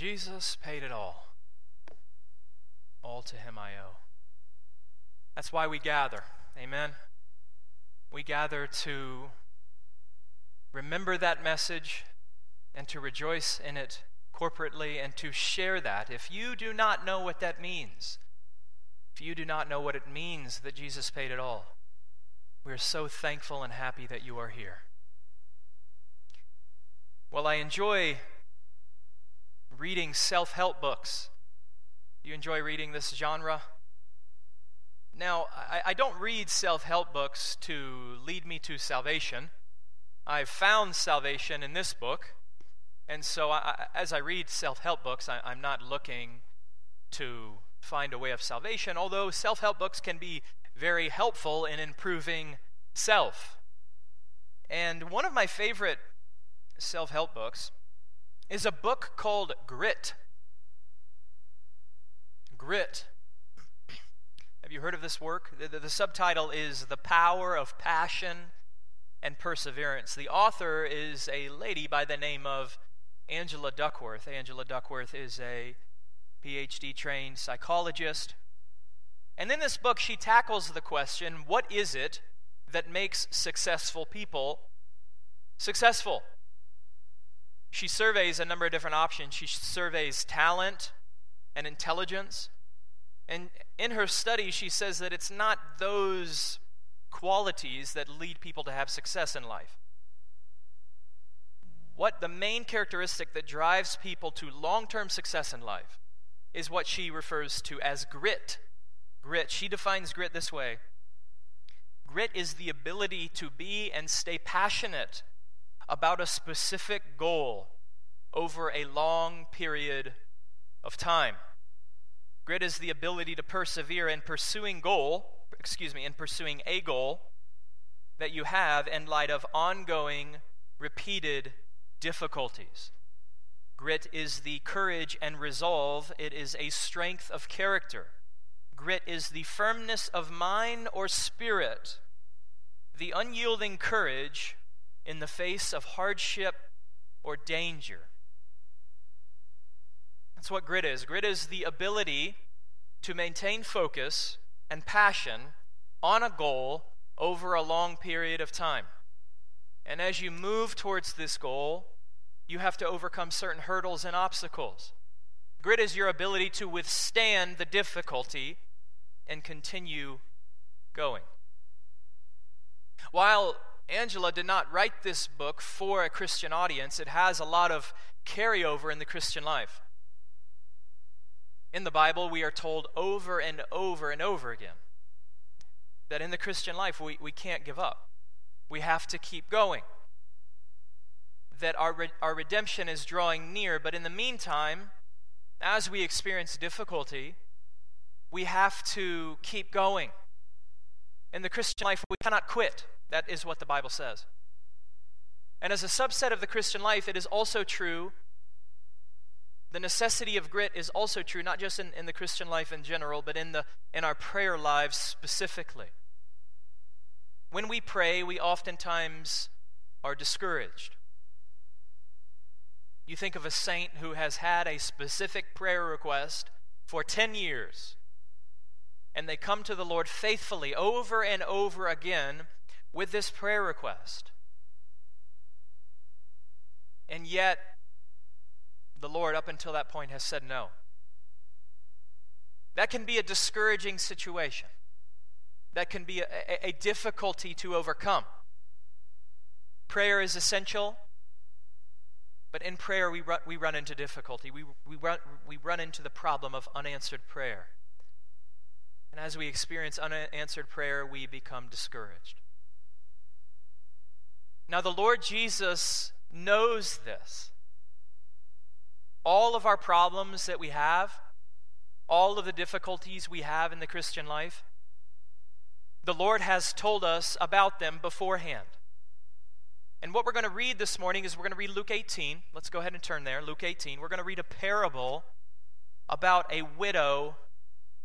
Jesus paid it all. All to him I owe. That's why we gather. Amen. We gather to remember that message and to rejoice in it corporately and to share that. If you do not know what that means, if you do not know what it means that Jesus paid it all, we are so thankful and happy that you are here. Well, I enjoy reading self help books. Do you enjoy reading this genre? Now, I, I don't read self help books to lead me to salvation. I've found salvation in this book. And so, I, as I read self help books, I, I'm not looking to find a way of salvation, although self help books can be very helpful in improving self. And one of my favorite self help books is a book called Grit. Grit. Have you heard of this work? The, the, the, subtitle is The Power of Passion and Perseverance. The author is a lady by the name of Angela Duckworth. Angela Duckworth is a PhD trained psychologist. And in this book, she tackles the question what is it that makes successful people successful? She surveys a number of different options. She surveys talent and intelligence. And in her study, she says that it's not those qualities that lead people to have success in life. What the main characteristic that drives people to long term success in life is what she refers to as grit. Grit. She defines grit this way Grit is the ability to be and stay passionate about a specific goal over a long period of time. Grit is the ability to persevere in pursuing goal, excuse me, in pursuing a goal that you have in light of ongoing, repeated difficulties. Grit is the courage and resolve, it is a strength of character. Grit is the firmness of mind or spirit, the unyielding courage in the face of hardship or danger. That's what grit is. Grit is the ability to maintain focus and passion on a goal over a long period of time. And as you move towards this goal, you have to overcome certain hurdles and obstacles. Grit is your ability to withstand the difficulty and continue going. While Angela did not write this book for a Christian audience, it has a lot of carryover in the Christian life. In the Bible, we are told over and over and over again that in the Christian life, we, we can't give up. We have to keep going. That our, re- our redemption is drawing near, but in the meantime, as we experience difficulty, we have to keep going. In the Christian life, we cannot quit. That is what the Bible says. And as a subset of the Christian life, it is also true. The necessity of grit is also true, not just in, in the Christian life in general, but in, the, in our prayer lives specifically. When we pray, we oftentimes are discouraged. You think of a saint who has had a specific prayer request for 10 years and they come to the Lord faithfully over and over again with this prayer request. And yet, the Lord, up until that point, has said no. That can be a discouraging situation. That can be a, a, difficulty to overcome. Prayer is essential, but in prayer we run, we run into difficulty. We, we, run, we run into the problem of unanswered prayer. And as we experience unanswered prayer, we become discouraged. Now, the Lord Jesus knows this. All of our problems that we have, all of the difficulties we have in the Christian life, the Lord has told us about them beforehand. And what we're going to read this morning is we're going to read Luke 18. Let's go ahead and turn there. Luke 18. We're going to read a parable about a widow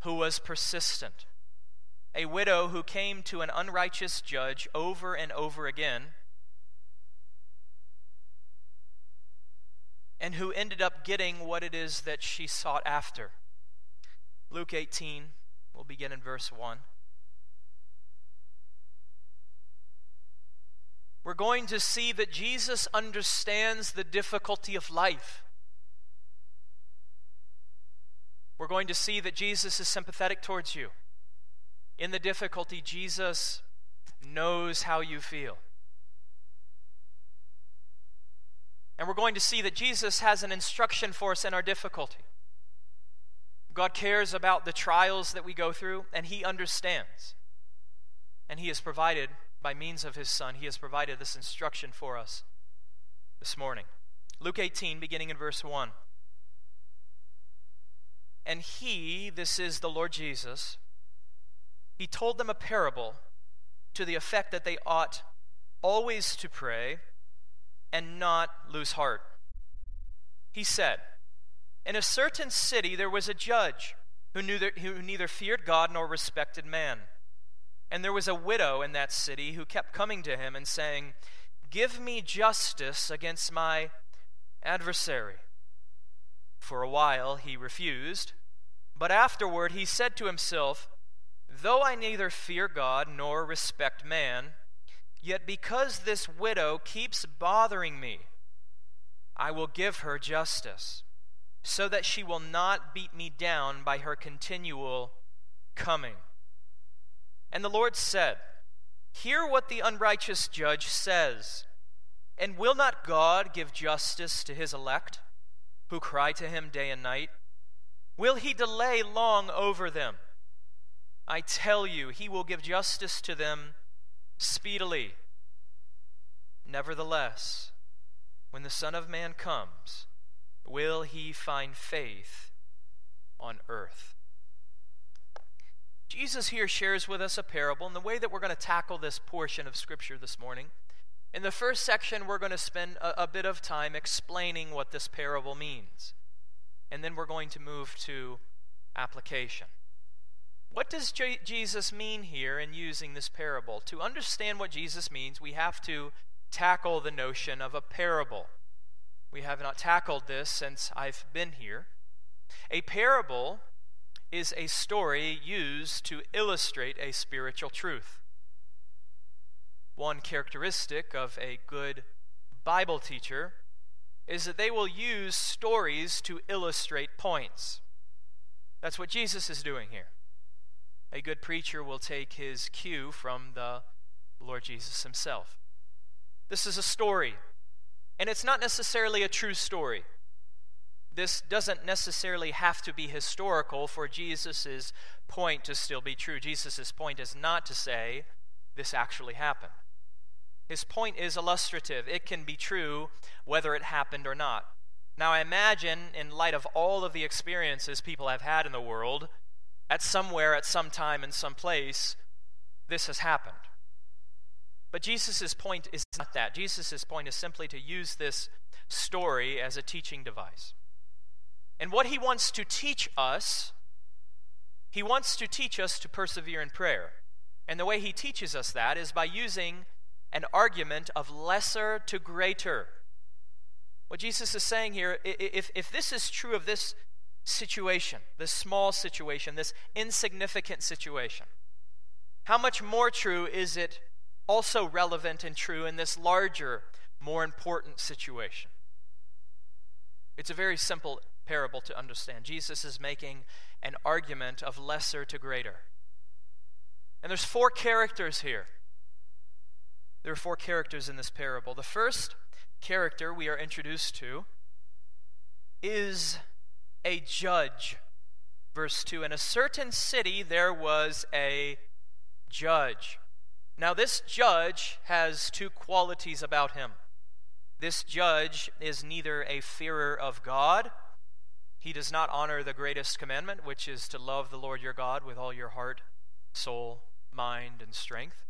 who was persistent, a widow who came to an unrighteous judge over and over again. and who ended up getting what it is that she sought after. Luke 18, we'll begin in verse 1. We're going to see that Jesus understands the difficulty of life. We're going to see that Jesus is sympathetic towards you. In the difficulty, Jesus knows how you feel. And we're going to see that Jesus has an instruction for us in our difficulty. God cares about the trials that we go through, and He understands. And He has provided, by means of His Son, He has provided this instruction for us this morning. Luke 18, beginning in verse 1. And He, this is the Lord Jesus, He told them a parable to the effect that they ought always to pray and not lose heart. He said, In a certain city there was a judge who, neither, who neither feared God nor respected man. And there was a widow in that city who kept coming to him and saying, Give me justice against my adversary. For a while he refused, but afterward he said to himself, Though I neither fear God nor respect man, Yet because this widow keeps bothering me, I will give her justice, so that she will not beat me down by her continual coming. And the Lord said, Hear what the unrighteous judge says. And will not God give justice to his elect, who cry to him day and night? Will he delay long over them? I tell you, he will give justice to them speedily. Nevertheless, when the Son of Man comes, will he find faith on earth? Jesus here shares with us a parable, and the way that we're going to tackle this portion of Scripture this morning. In the first section, we're going to spend a, a bit of time explaining what this parable means. And then we're going to move to application. What does J- Jesus mean here in using this parable? To understand what Jesus means, we have to tackle the notion of a parable. We have not tackled this since I've been here. A parable is a story used to illustrate a spiritual truth. One characteristic of a good Bible teacher is that they will use stories to illustrate points. That's what Jesus is doing here. A good preacher will take his cue from the Lord Jesus himself. This is a story, and it's not necessarily a true story. This doesn't necessarily have to be historical for Jesus' point to still be true. Jesus' point is not to say this actually happened. His point is illustrative. It can be true whether it happened or not. Now, I imagine, in light of all of the experiences people have had in the world, at somewhere, at some time, in some place, this has happened. But Jesus' point is not that. Jesus' point is simply to use this story as a teaching device. And what he wants to teach us, he wants to teach us to persevere in prayer. And the way he teaches us that is by using an argument of lesser to greater. What Jesus is saying here, if, if this is true of this situation, this small situation, this insignificant situation. How much more true is it also relevant and true in this larger, more important situation? It's a very simple parable to understand. Jesus is making an argument of lesser to greater. And there's four characters here. There are four characters in this parable. The first character we are introduced to is a judge. Verse 2 In a certain city there was a judge. Now, this judge has two qualities about him. This judge is neither a fearer of God, he does not honor the greatest commandment, which is to love the Lord your God with all your heart, soul, mind, and strength.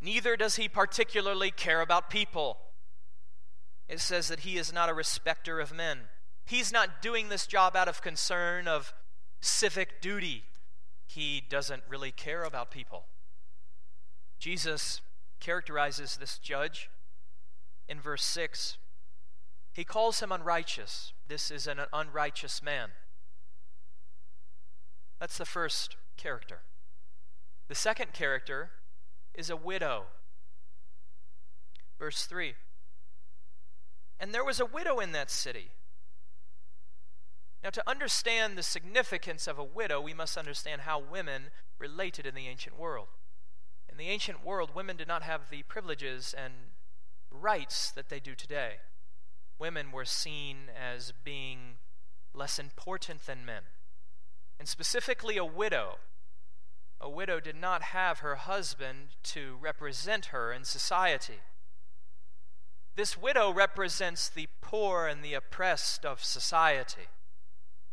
Neither does he particularly care about people. It says that he is not a respecter of men. He's not doing this job out of concern of civic duty. He doesn't really care about people. Jesus characterizes this judge in verse 6. He calls him unrighteous. This is an unrighteous man. That's the first character. The second character is a widow. Verse 3 And there was a widow in that city. Now, to understand the significance of a widow, we must understand how women related in the ancient world. In the ancient world, women did not have the privileges and rights that they do today. Women were seen as being less important than men. And specifically, a widow. A widow did not have her husband to represent her in society. This widow represents the poor and the oppressed of society.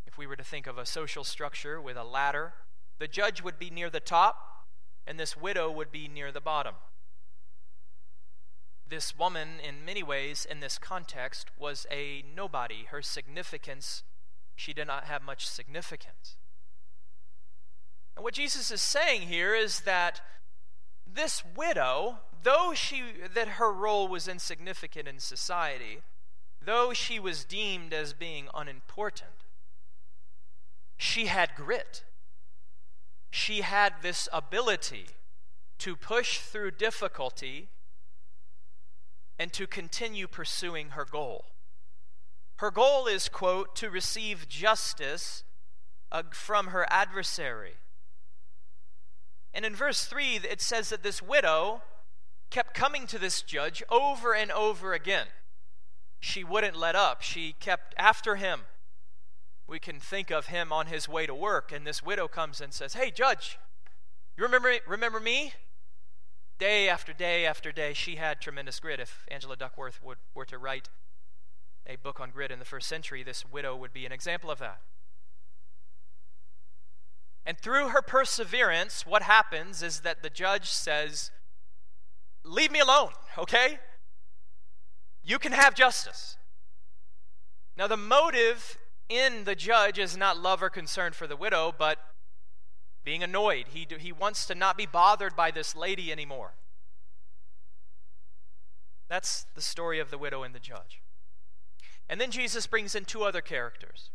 If we were to think of a social structure with a ladder, the judge would be near the top, and this widow would be near the bottom. This woman, in many ways, in this context, was a nobody. Her significance, she did not have much significance. And what Jesus is saying here is that this widow, though she that her role was insignificant in society, though she was deemed as being unimportant, she had grit. She had this ability to push through difficulty and to continue pursuing her goal. Her goal is, quote, to receive justice uh, from her adversary. And in verse 3, it says that this widow kept coming to this judge over and over again. She wouldn't let up, she kept after him. We can think of him on his way to work, and this widow comes and says, Hey, judge, you remember, remember me? Day after day after day, she had tremendous grit. If Angela Duckworth would, were to write a book on grit in the first century, this widow would be an example of that. And through her perseverance, what happens is that the judge says, Leave me alone, okay? You can have justice. Now, the motive in the judge is not love or concern for the widow, but being annoyed. He, he wants to not be bothered by this lady anymore. That's the story of the widow and the judge. And then Jesus brings in two other characters.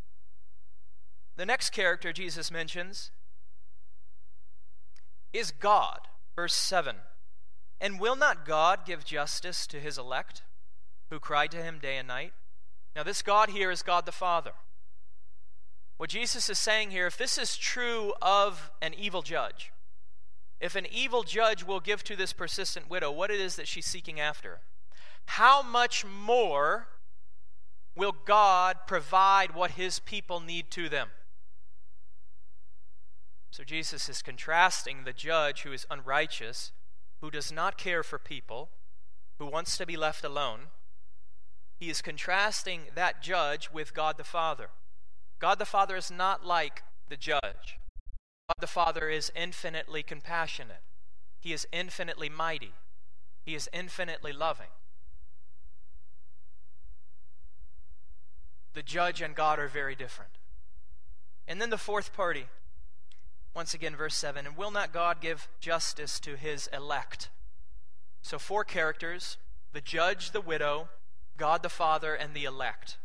The next character Jesus mentions is God. Verse 7 And will not God give justice to his elect, who cry to him day and night? Now, this God here is God the Father. What Jesus is saying here, if this is true of an evil judge, if an evil judge will give to this persistent widow what it is that she's seeking after, how much more will God provide what his people need to them? So Jesus is contrasting the judge who is unrighteous, who does not care for people, who wants to be left alone. He is contrasting that judge with God the Father. God the Father is not like the judge. God the Father is infinitely compassionate. He is infinitely mighty. He is infinitely loving. The judge and God are very different. And then the fourth party once again, verse 7 And will not God give justice to his elect? So, four characters the judge, the widow, God the Father, and the elect.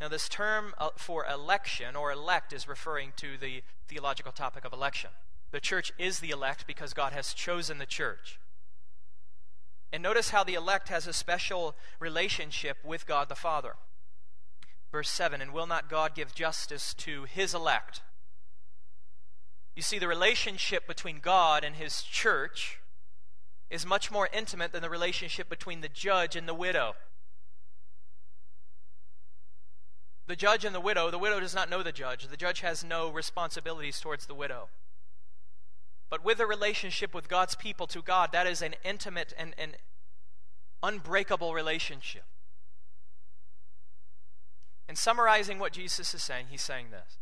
Now, this term uh, for election or elect is referring to the theological topic of election. The church is the elect because God has chosen the church. And notice how the elect has a special relationship with God the Father. Verse 7 And will not God give justice to his elect? You see, the relationship between God and his church is much more intimate than the relationship between the judge and the widow. The judge and the widow, the widow does not know the judge. The judge has no responsibilities towards the widow. But with a relationship with God's people to God, that is an intimate and, and unbreakable relationship. In summarizing what Jesus is saying, he's saying this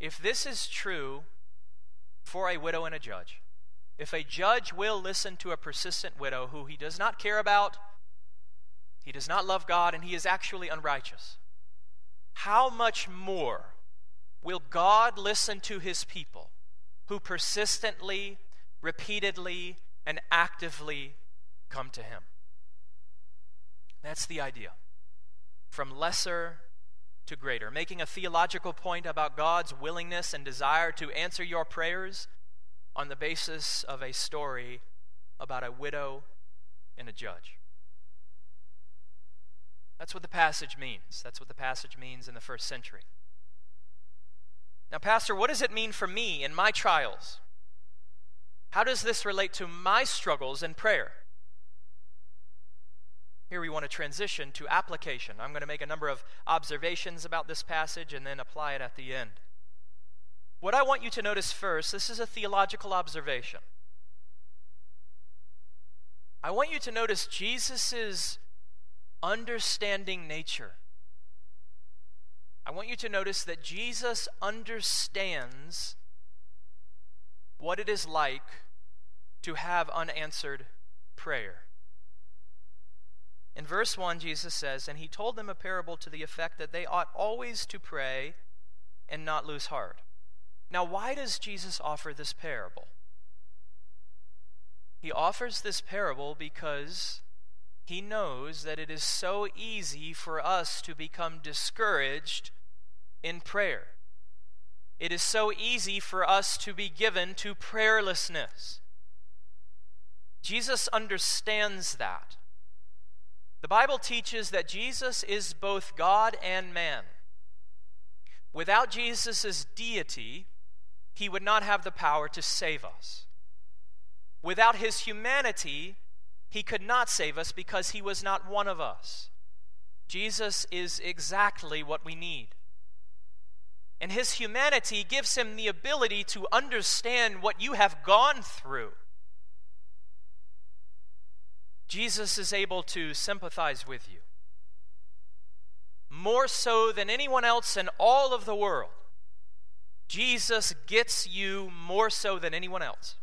if this is true for a widow and a judge, if a judge will listen to a persistent widow who he does not care about, he does not love God, and he is actually unrighteous, how much more will God listen to his people who persistently, repeatedly, and actively come to him? That's the idea. from lesser to greater, making a theological point about God's willingness and desire to answer your prayers on the basis of a story about a widow and a judge. That's what the passage means. That's what the passage means in the first century. Now, Pastor, what does it mean for me in my trials? How does this relate to my struggles in prayer? Here we want to transition to application. I'm going to make a number of observations about this passage and then apply it at the end. What I want you to notice first, this is a theological observation. I want you to notice Jesus' understanding nature. I want you to notice that Jesus understands what it is like to have unanswered prayer. In verse 1, Jesus says, And he told them a parable to the effect that they ought always to pray and not lose heart. Now, why does Jesus offer this parable? He offers this parable because he knows that it is so easy for us to become discouraged in prayer. It is so easy for us to be given to prayerlessness. Jesus understands that. The Bible teaches that Jesus is both God and man. Without Jesus' deity, he would not have the power to save us. Without his humanity, he could not save us because he was not one of us. Jesus is exactly what we need. And his humanity gives him the ability to understand what you have gone through. Jesus is able to sympathize with you. More so than anyone else in all of the world, Jesus gets you more so than anyone else.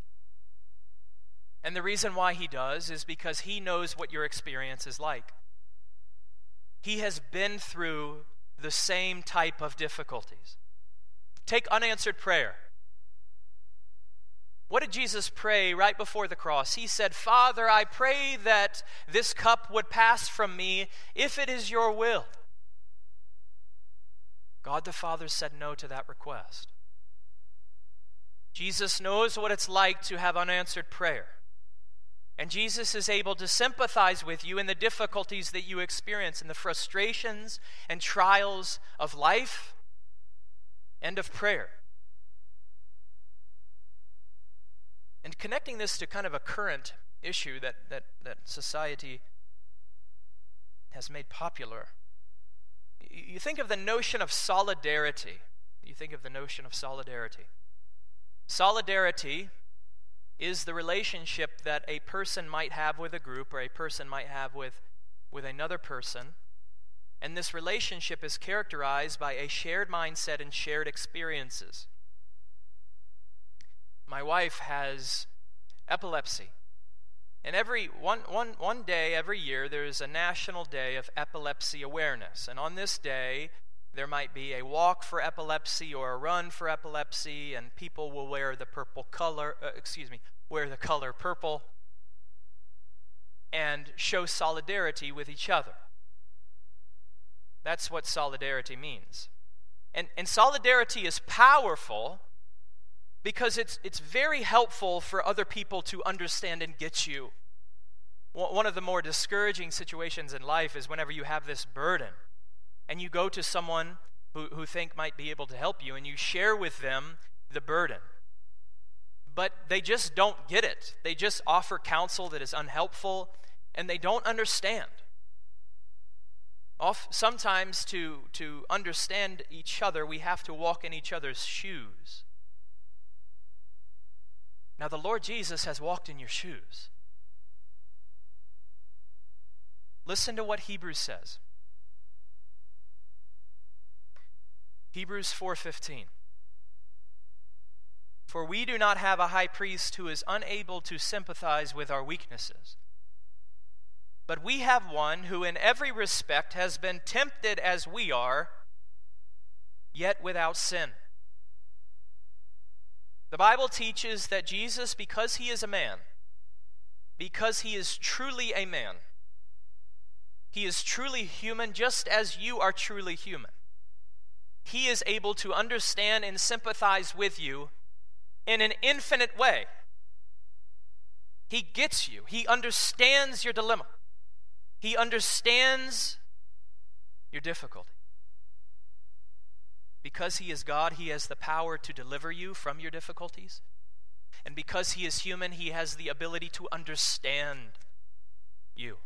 And the reason why he does is because he knows what your experience is like. He has been through the same type of difficulties. Take unanswered prayer. What did Jesus pray right before the cross? He said, Father, I pray that this cup would pass from me if it is your will. God the Father said no to that request. Jesus knows what it's like to have unanswered prayer. And Jesus is able to sympathize with you in the difficulties that you experience, in the frustrations and trials of life and of prayer. And connecting this to kind of a current issue that, that, that society has made popular, you think of the notion of solidarity. You think of the notion of solidarity. Solidarity is the relationship that a person might have with a group or a person might have with, with another person. And this relationship is characterized by a shared mindset and shared experiences. My wife has epilepsy. And every one, one, one day every year, there's a national day of epilepsy awareness. And on this day, there might be a walk for epilepsy or a run for epilepsy, and people will wear the purple color, uh, excuse me, wear the color purple and show solidarity with each other. That's what solidarity means. And, and solidarity is powerful because it's, it's very helpful for other people to understand and get you. One of the more discouraging situations in life is whenever you have this burden and you go to someone who, who think might be able to help you and you share with them the burden. But they just don't get it. They just offer counsel that is unhelpful and they don't understand. Off, sometimes to, to understand each other, we have to walk in each other's shoes. Now, the Lord Jesus has walked in your shoes. Listen to what Hebrews says. Hebrews 4:15 For we do not have a high priest who is unable to sympathize with our weaknesses but we have one who in every respect has been tempted as we are yet without sin the Bible teaches that Jesus, because he is a man, because he is truly a man, He is truly human just as you are truly human. He is able to understand and sympathize with you in an infinite way. He gets you, He understands your dilemma, He understands your difficulty. Because He is God, He has the power to deliver you from your difficulties. And because He is human, He has the ability to understand you.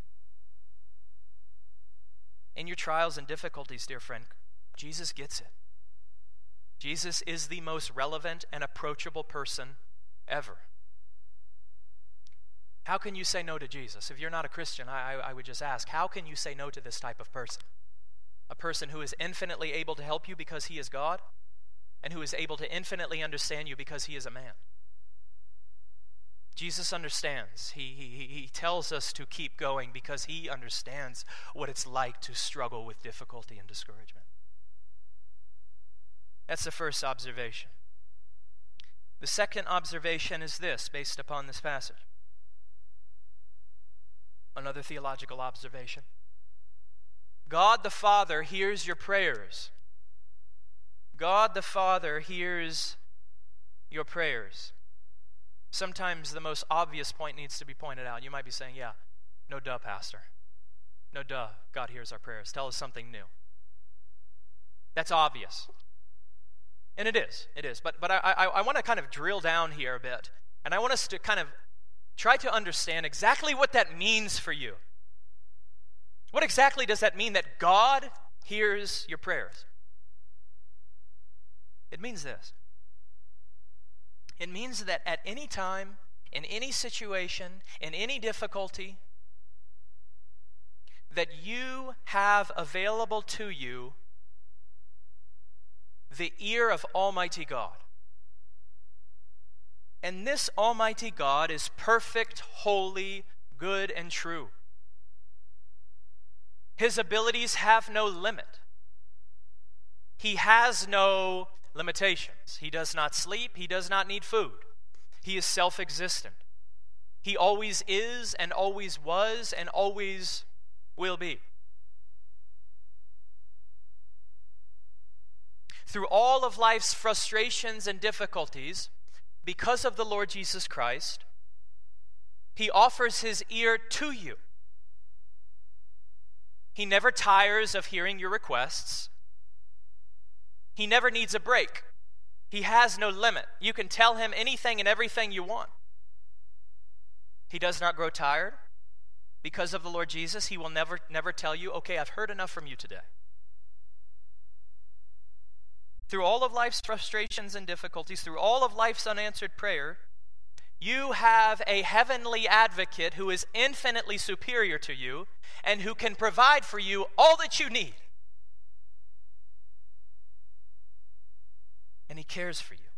In your trials and difficulties, dear friend, Jesus gets it. Jesus is the most relevant and approachable person ever. How can you say no to Jesus? If you're not a Christian, I, I, would just ask, how can you say no to this type of person? A person who is infinitely able to help you because he is God, and who is able to infinitely understand you because he is a man. Jesus understands. He, he, he tells us to keep going because he understands what it's like to struggle with difficulty and discouragement. That's the first observation. The second observation is this, based upon this passage. Another theological observation God the Father hears your prayers. God the Father hears your prayers. Sometimes the most obvious point needs to be pointed out. You might be saying, Yeah, no duh, Pastor. No duh, God hears our prayers. Tell us something new. That's obvious. And it is, it is. But, but I, I, I want to kind of drill down here a bit. And I want us to kind of try to understand exactly what that means for you. What exactly does that mean that God hears your prayers? It means this it means that at any time, in any situation, in any difficulty, that you have available to you the ear of Almighty God. And this Almighty God is perfect, holy, good, and true. His abilities have no limit. He has no limitations. He does not sleep, he does not need food. He is self existent. He always is, and always was, and always will be. Through all of life's frustrations and difficulties, because of the Lord Jesus Christ, He offers His ear to you. He never tires of hearing your requests. He never needs a break. He has no limit. You can tell him anything and everything you want. He does not grow tired. Because of the Lord Jesus, he will never, never tell you, okay, I've heard enough from you today. Through all of life's frustrations and difficulties, through all of life's unanswered prayer, you have a heavenly advocate who is infinitely superior to you and who can provide for you all that you need. and He cares for you.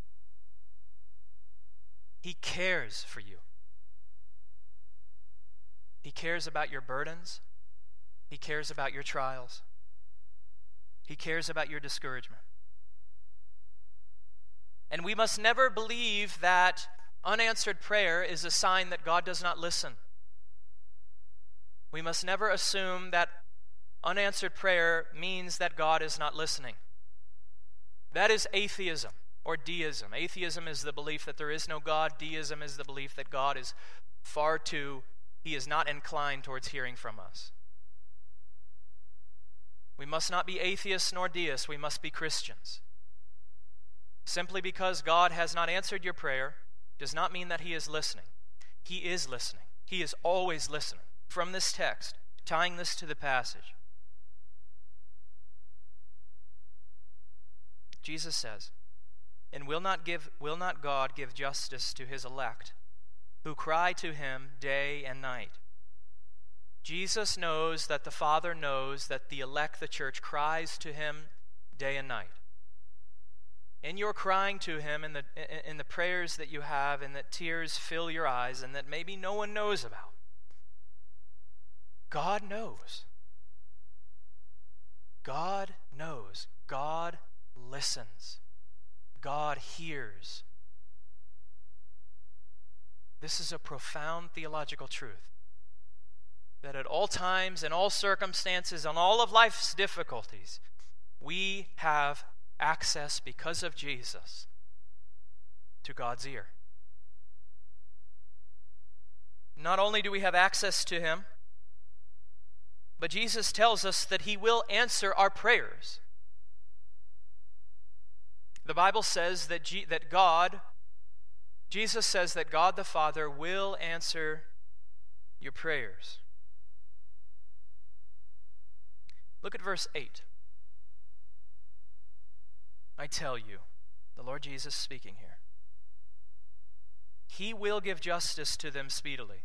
He cares for you. He cares about your burdens. He cares about your trials. He cares about your discouragement. And we must never believe that unanswered prayer is a sign that God does not listen. We must never assume that unanswered prayer means that God is not listening. That is atheism or deism. Atheism is the belief that there is no God, deism is the belief that God is far too, he is not inclined towards hearing from us. We must not be atheists nor deists, we must be Christians. Simply because God has not answered your prayer does not mean that He is listening. He is listening, He is always listening. From this text, tying this to the passage, Jesus says, And will not, give, will not God give justice to his elect, who cry to him day and night? Jesus knows that the Father knows that the elect, the church, cries to him day and night. In your crying to him, in the, in the prayers that you have, and that tears fill your eyes, and that maybe no one knows about, God knows. God knows. God listens, God hears. This is a profound theological truth. that at all times, in all circumstances, on all of life's difficulties, we have access because of Jesus to God's ear. Not only do we have access to Him, but Jesus tells us that He will answer our prayers. The Bible says that, G- that God, Jesus says that God the Father will answer your prayers. Look at verse 8. I tell you, the Lord Jesus speaking here, He will give justice to them speedily.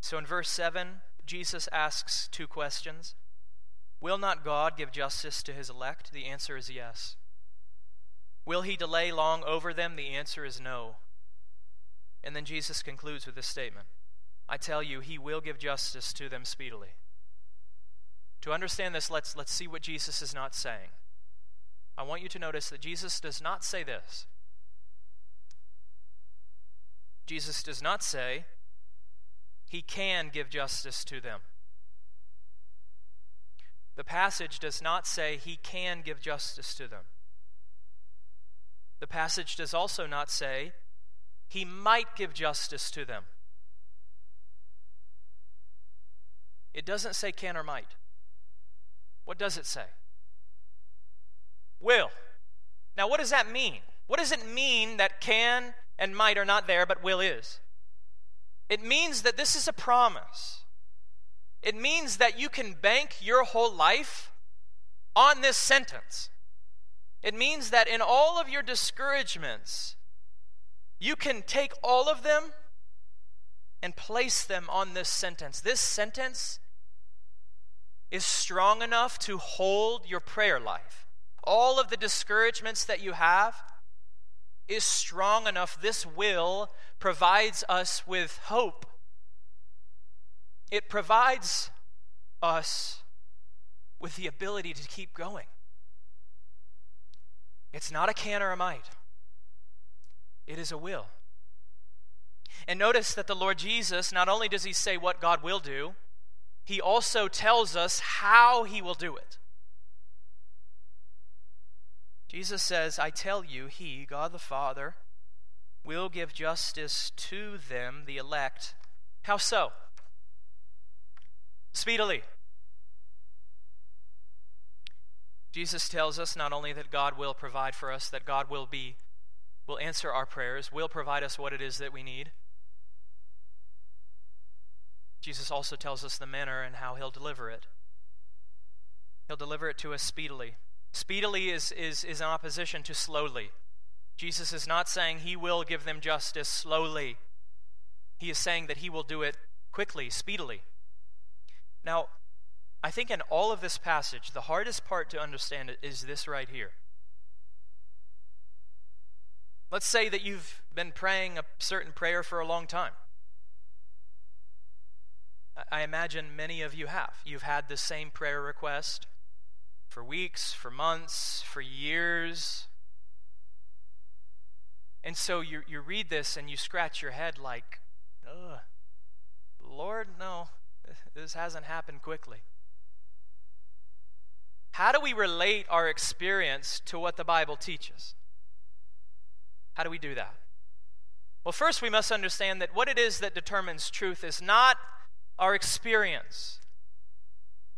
So in verse 7, Jesus asks two questions Will not God give justice to His elect? The answer is yes. Will He delay long over them? The answer is no. And then Jesus concludes with this statement I tell you, He will give justice to them speedily. To understand this, let's, let's see what Jesus is not saying. I want you to notice that Jesus does not say this. Jesus does not say, He can give justice to them. The passage does not say He can give justice to them. The passage does also not say He might give justice to them. It doesn't say can or might. What does it say? Will. Now, what does that mean? What does it mean that can and might are not there, but will is? It means that this is a promise. It means that you can bank your whole life on this sentence. It means that in all of your discouragements, you can take all of them and place them on this sentence. This sentence is strong enough to hold your prayer life. All of the discouragements that you have is strong enough. This will provides us with hope. It provides us with the ability to keep going. It's not a can or a might, it is a will. And notice that the Lord Jesus, not only does he say what God will do, he also tells us how he will do it. Jesus says, I tell you, he, God the Father, will give justice to them, the elect. How so? Speedily. Jesus tells us not only that God will provide for us, that God will be will answer our prayers, will provide us what it is that we need. Jesus also tells us the manner and how he'll deliver it. He'll deliver it to us speedily. Speedily is, is, is in opposition to slowly. Jesus is not saying he will give them justice slowly. He is saying that he will do it quickly, speedily. Now, I think in all of this passage, the hardest part to understand is this right here. Let's say that you've been praying a certain prayer for a long time. I imagine many of you have. You've had the same prayer request for weeks, for months, for years. And so you, you read this and you scratch your head like, ugh, Lord, no, this hasn't happened quickly. How do we relate our experience to what the Bible teaches? How do we do that? Well, first, we must understand that what it is that determines truth is not our experience,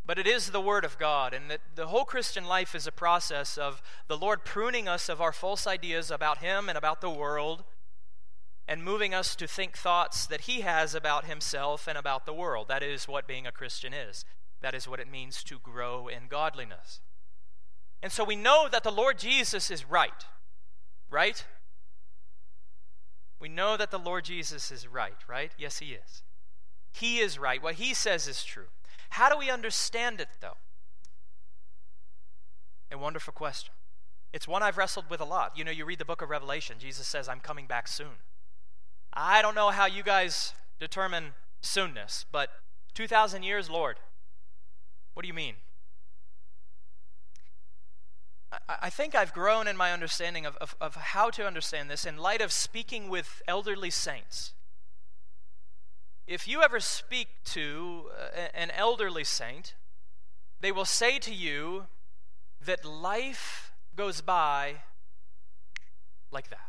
but it is the Word of God. And that the whole Christian life is a process of the Lord pruning us of our false ideas about Him and about the world and moving us to think thoughts that He has about Himself and about the world. That is what being a Christian is. That is what it means to grow in godliness. And so we know that the Lord Jesus is right, right? We know that the Lord Jesus is right, right? Yes, He is. He is right. What he says is true. How do we understand it, though? A wonderful question. It's one I've wrestled with a lot. You know, you read the book of Revelation, Jesus says, I'm coming back soon. I don't know how you guys determine soonness, but 2,000 years, Lord, what do you mean? I think I've grown in my understanding of, of, of, how to understand this in light of speaking with elderly saints if you ever speak to uh, an elderly saint, they will say to you that life goes by like that.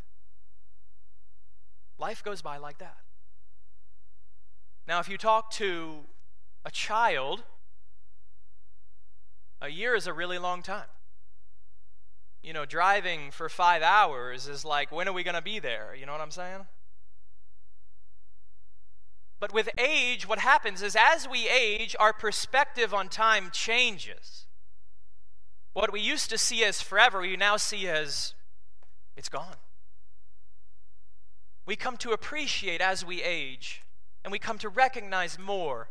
Life goes by like that. Now, if you talk to a child, a year is a really long time. You know, driving for five hours is like, when are we going to be there? You know what I'm saying? But with age, what happens is as we age, our perspective on time changes. What we used to see as forever, we now see as it's gone. We come to appreciate as we age, and we come to recognize more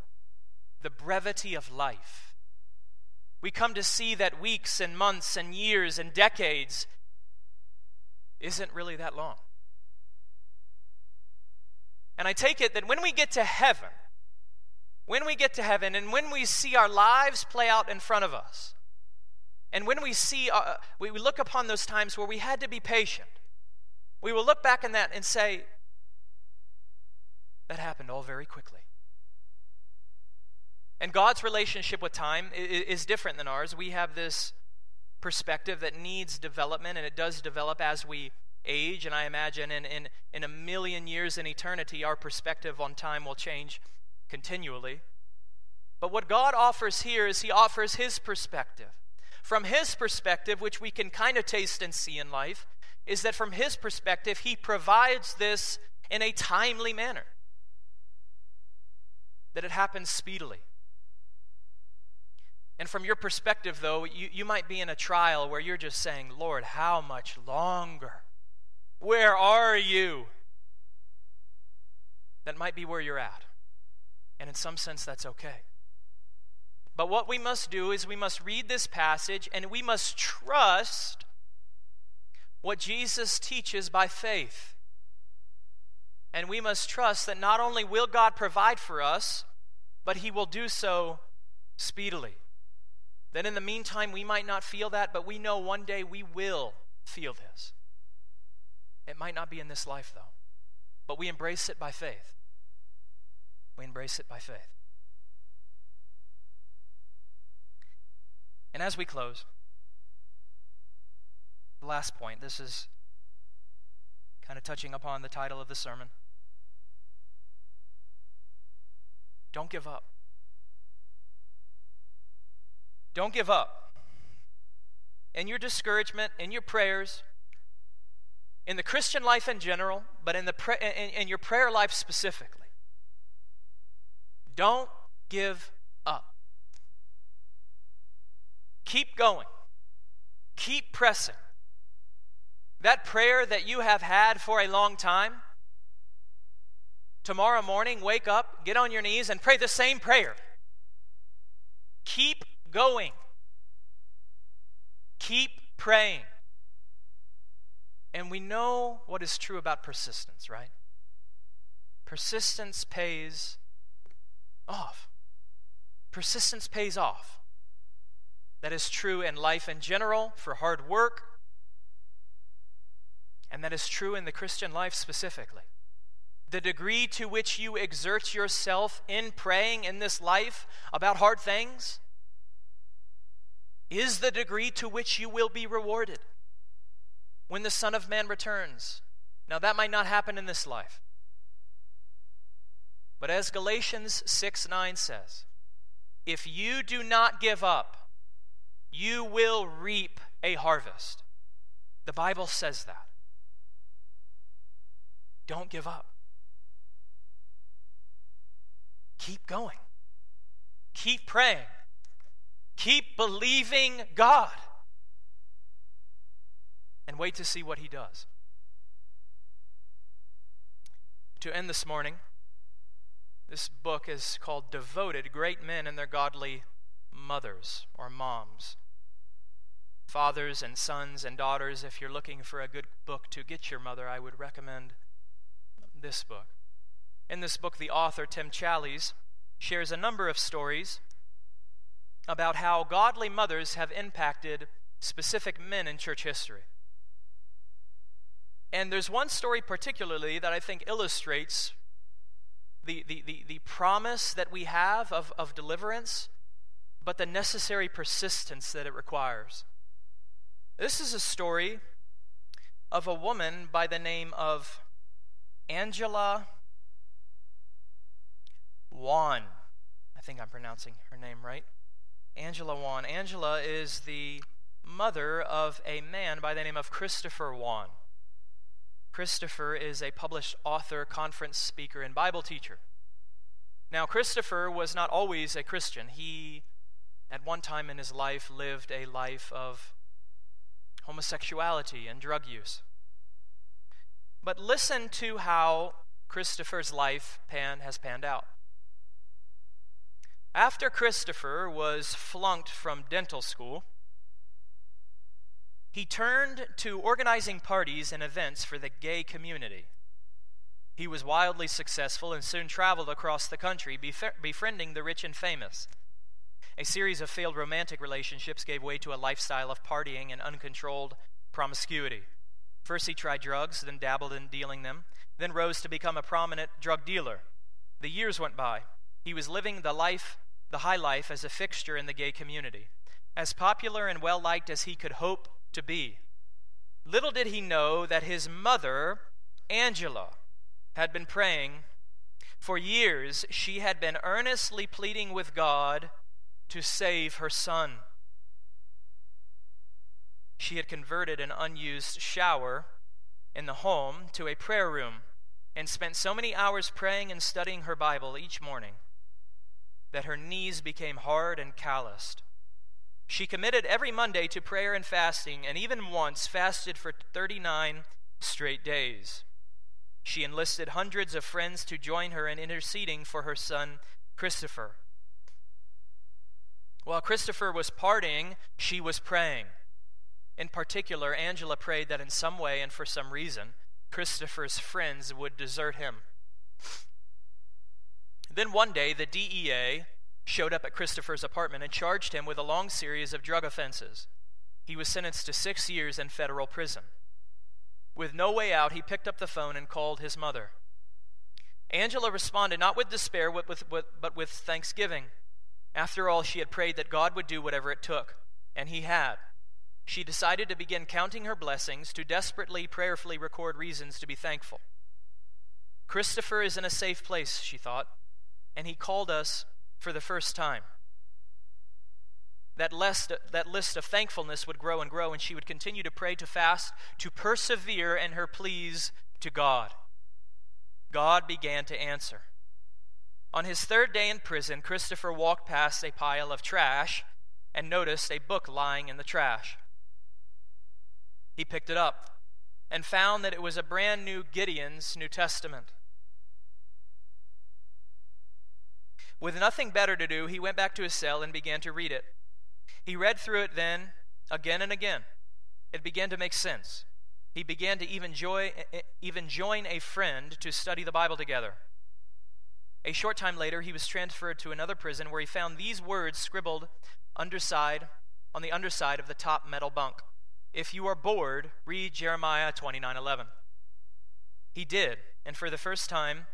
the brevity of life. We come to see that weeks and months and years and decades isn't really that long. And I take it that when we get to heaven, when we get to heaven and when we see our lives play out in front of us, and when we see, uh, we look upon those times where we had to be patient, we will look back in that and say, that happened all very quickly. And God's relationship with time is different than ours. We have this perspective that needs development, and it does develop as we age, and I imagine in, in, in a million years in eternity, our perspective on time will change continually. But what God offers here is He offers His perspective. From His perspective, which we can kind of taste and see in life, is that from His perspective, He provides this in a timely manner, that it happens speedily. And from your perspective, though, you, you might be in a trial where you're just saying, Lord, how much longer? Where are you? That might be where you're at. And in some sense, that's okay. But what we must do is we must read this passage and we must trust what Jesus teaches by faith. And we must trust that not only will God provide for us, but He will do so speedily. Then in the meantime, we might not feel that, but we know one day we will feel this. It might not be in this life, though. But we embrace it by faith. We embrace it by faith. And as we close, the last point, this is kind of touching upon the title of the sermon. Don't give up. Don't give up. In your discouragement, in your prayers, in the Christian life in general, but in, the in, in your prayer life specifically. Don't give up. Keep going. Keep pressing. That prayer that you have had for a long time, tomorrow morning, wake up, get on your knees, and pray the same prayer. Keep going. Keep praying. And we know what is true about persistence, right? Persistence pays off. Persistence pays off. That is true in life in general, for hard work, and that is true in the Christian life specifically. The degree to which you exert yourself in praying in this life about hard things is the degree to which you will be rewarded when the Son of Man returns. Now, that might not happen in this life. But as Galatians 6 9 says, if you do not give up, you will reap a harvest. The Bible says that. Don't give up. Keep going. Keep praying. Keep believing God and wait to see what he does. To end this morning, this book is called Devoted Great Men and Their Godly Mothers or Moms. Fathers and sons and daughters, if you're looking for a good book to get your mother, I would recommend this book. In this book, the author, Tim Challies, shares a number of stories about how godly mothers have impacted specific men in church history. And there's one story particularly that I think illustrates the, the, the, the promise that we have of, of deliverance, but the necessary persistence that it requires. This is a story of a woman by the name of Angela Yuan. I think I'm pronouncing her name right. Angela Yuan. Angela is the mother of a man by the name of Christopher Yuan. Christopher is a published author, conference speaker, and Bible teacher. Now, Christopher was not always a Christian. He, at one time in his life, lived a life of homosexuality and drug use. But listen to how Christopher's life pan, has panned out. After Christopher was flunked from dental school, he turned to organizing parties and events for the gay community. He was wildly successful and soon traveled across the country, befriending the rich and famous. A series of failed romantic relationships gave way to a lifestyle of partying and uncontrolled promiscuity. First, he tried drugs, then dabbled in dealing them, then rose to become a prominent drug dealer. The years went by. He was living the life, the high life, as a fixture in the gay community. As popular and well liked as he could hope to be. Little did he know that his mother, Angela, had been praying. For years, she had been earnestly pleading with God to save her son. She had converted an unused shower in the home to a prayer room and spent so many hours praying and studying her Bible each morning that her knees became hard and calloused. She committed every Monday to prayer and fasting, and even once fasted for 39 straight days. She enlisted hundreds of friends to join her in interceding for her son, Christopher. While Christopher was partying, she was praying. In particular, Angela prayed that in some way and for some reason, Christopher's friends would desert him. Then one day, the DEA showed up at Christopher's apartment and charged him with a long series of drug offenses. He was sentenced to six years in federal prison. With no way out, he picked up the phone and called his mother. Angela responded not with despair, but with, but with thanksgiving. After all, she had prayed that God would do whatever it took, and He had. She decided to begin counting her blessings, to desperately, prayerfully record reasons to be thankful. Christopher is in a safe place, she thought, and he called us for the first time. That list, that list of thankfulness would grow and grow, and she would continue to pray, to fast, to persevere in her pleas to God. God began to answer. On his third day in prison, Christopher walked past a pile of trash and noticed a book lying in the trash. He picked it up and found that it was a brand new Gideon's New Testament. With nothing better to do, he went back to his cell and began to read it. He read through it then again and again. It began to make sense. He began to even, joy, even join a friend to study the Bible together. A short time later, he was transferred to another prison where he found these words scribbled underside on the underside of the top metal bunk. If you are bored, read Jeremiah 29:11. He did, and for the first time,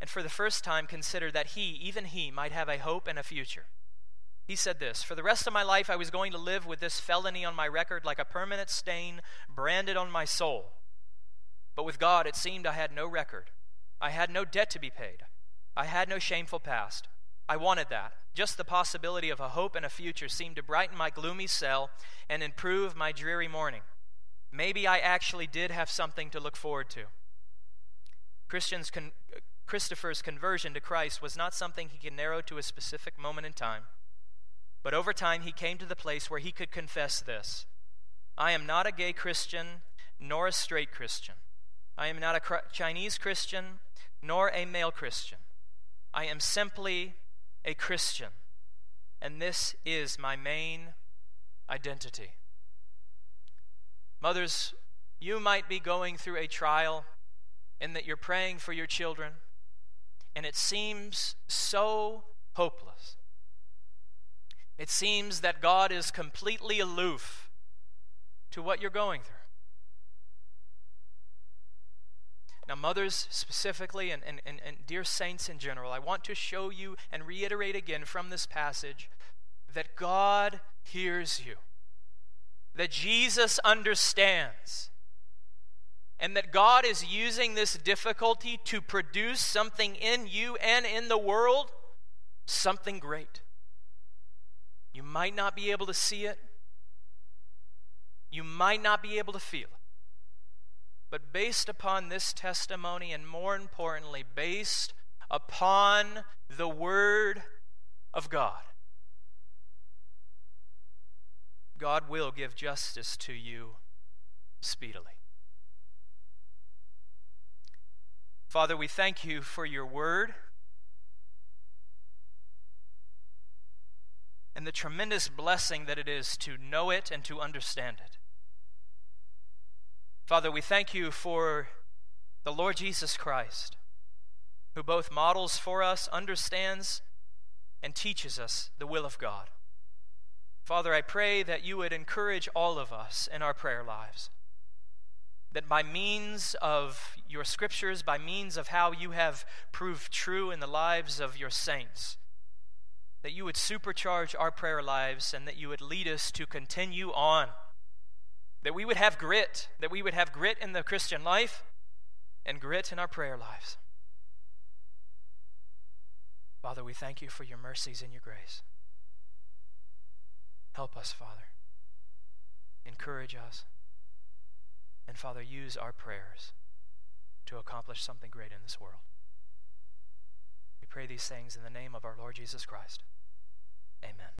and for the first time considered that he, even he, might have a hope and a future. He said this For the rest of my life, I was going to live with this felony on my record like a permanent stain branded on my soul. But with God, it seemed I had no record. I had no debt to be paid. I had no shameful past. I wanted that. Just the possibility of a hope and a future seemed to brighten my gloomy cell and improve my dreary morning. Maybe I actually did have something to look forward to. Christians con- Christopher's conversion to Christ was not something he could narrow to a specific moment in time. But over time, he came to the place where he could confess this I am not a gay Christian, nor a straight Christian. I am not a Chinese Christian, nor a male Christian. I am simply a Christian. And this is my main identity. Mothers, you might be going through a trial in that you're praying for your children and it seems so hopeless. It seems that God is completely aloof to what you're going through. Now, mothers specifically, and, and, and, and dear saints in general, I want to show you and reiterate again from this passage that God hears you, that Jesus understands, and that God is using this difficulty to produce something in you and in the world, something great. You might not be able to see it, you might not be able to feel it. But based upon this testimony, and more importantly, based upon the Word of God, God will give justice to you speedily. Father, we thank you for your word and the tremendous blessing that it is to know it and to understand it. Father, we thank you for the Lord Jesus Christ, who both models for us, understands, and teaches us the will of God. Father, I pray that you would encourage all of us in our prayer lives that by means of your scriptures, by means of how you have proved true in the lives of your saints, that you would supercharge our prayer lives and that you would lead us to continue on. That we would have grit, that we would have grit in the Christian life and grit in our prayer lives. Father, we thank you for your mercies and your grace. Help us, Father. Encourage us. And Father, use our prayers to accomplish something great in this world. We pray these things in the name of our Lord Jesus Christ. Amen.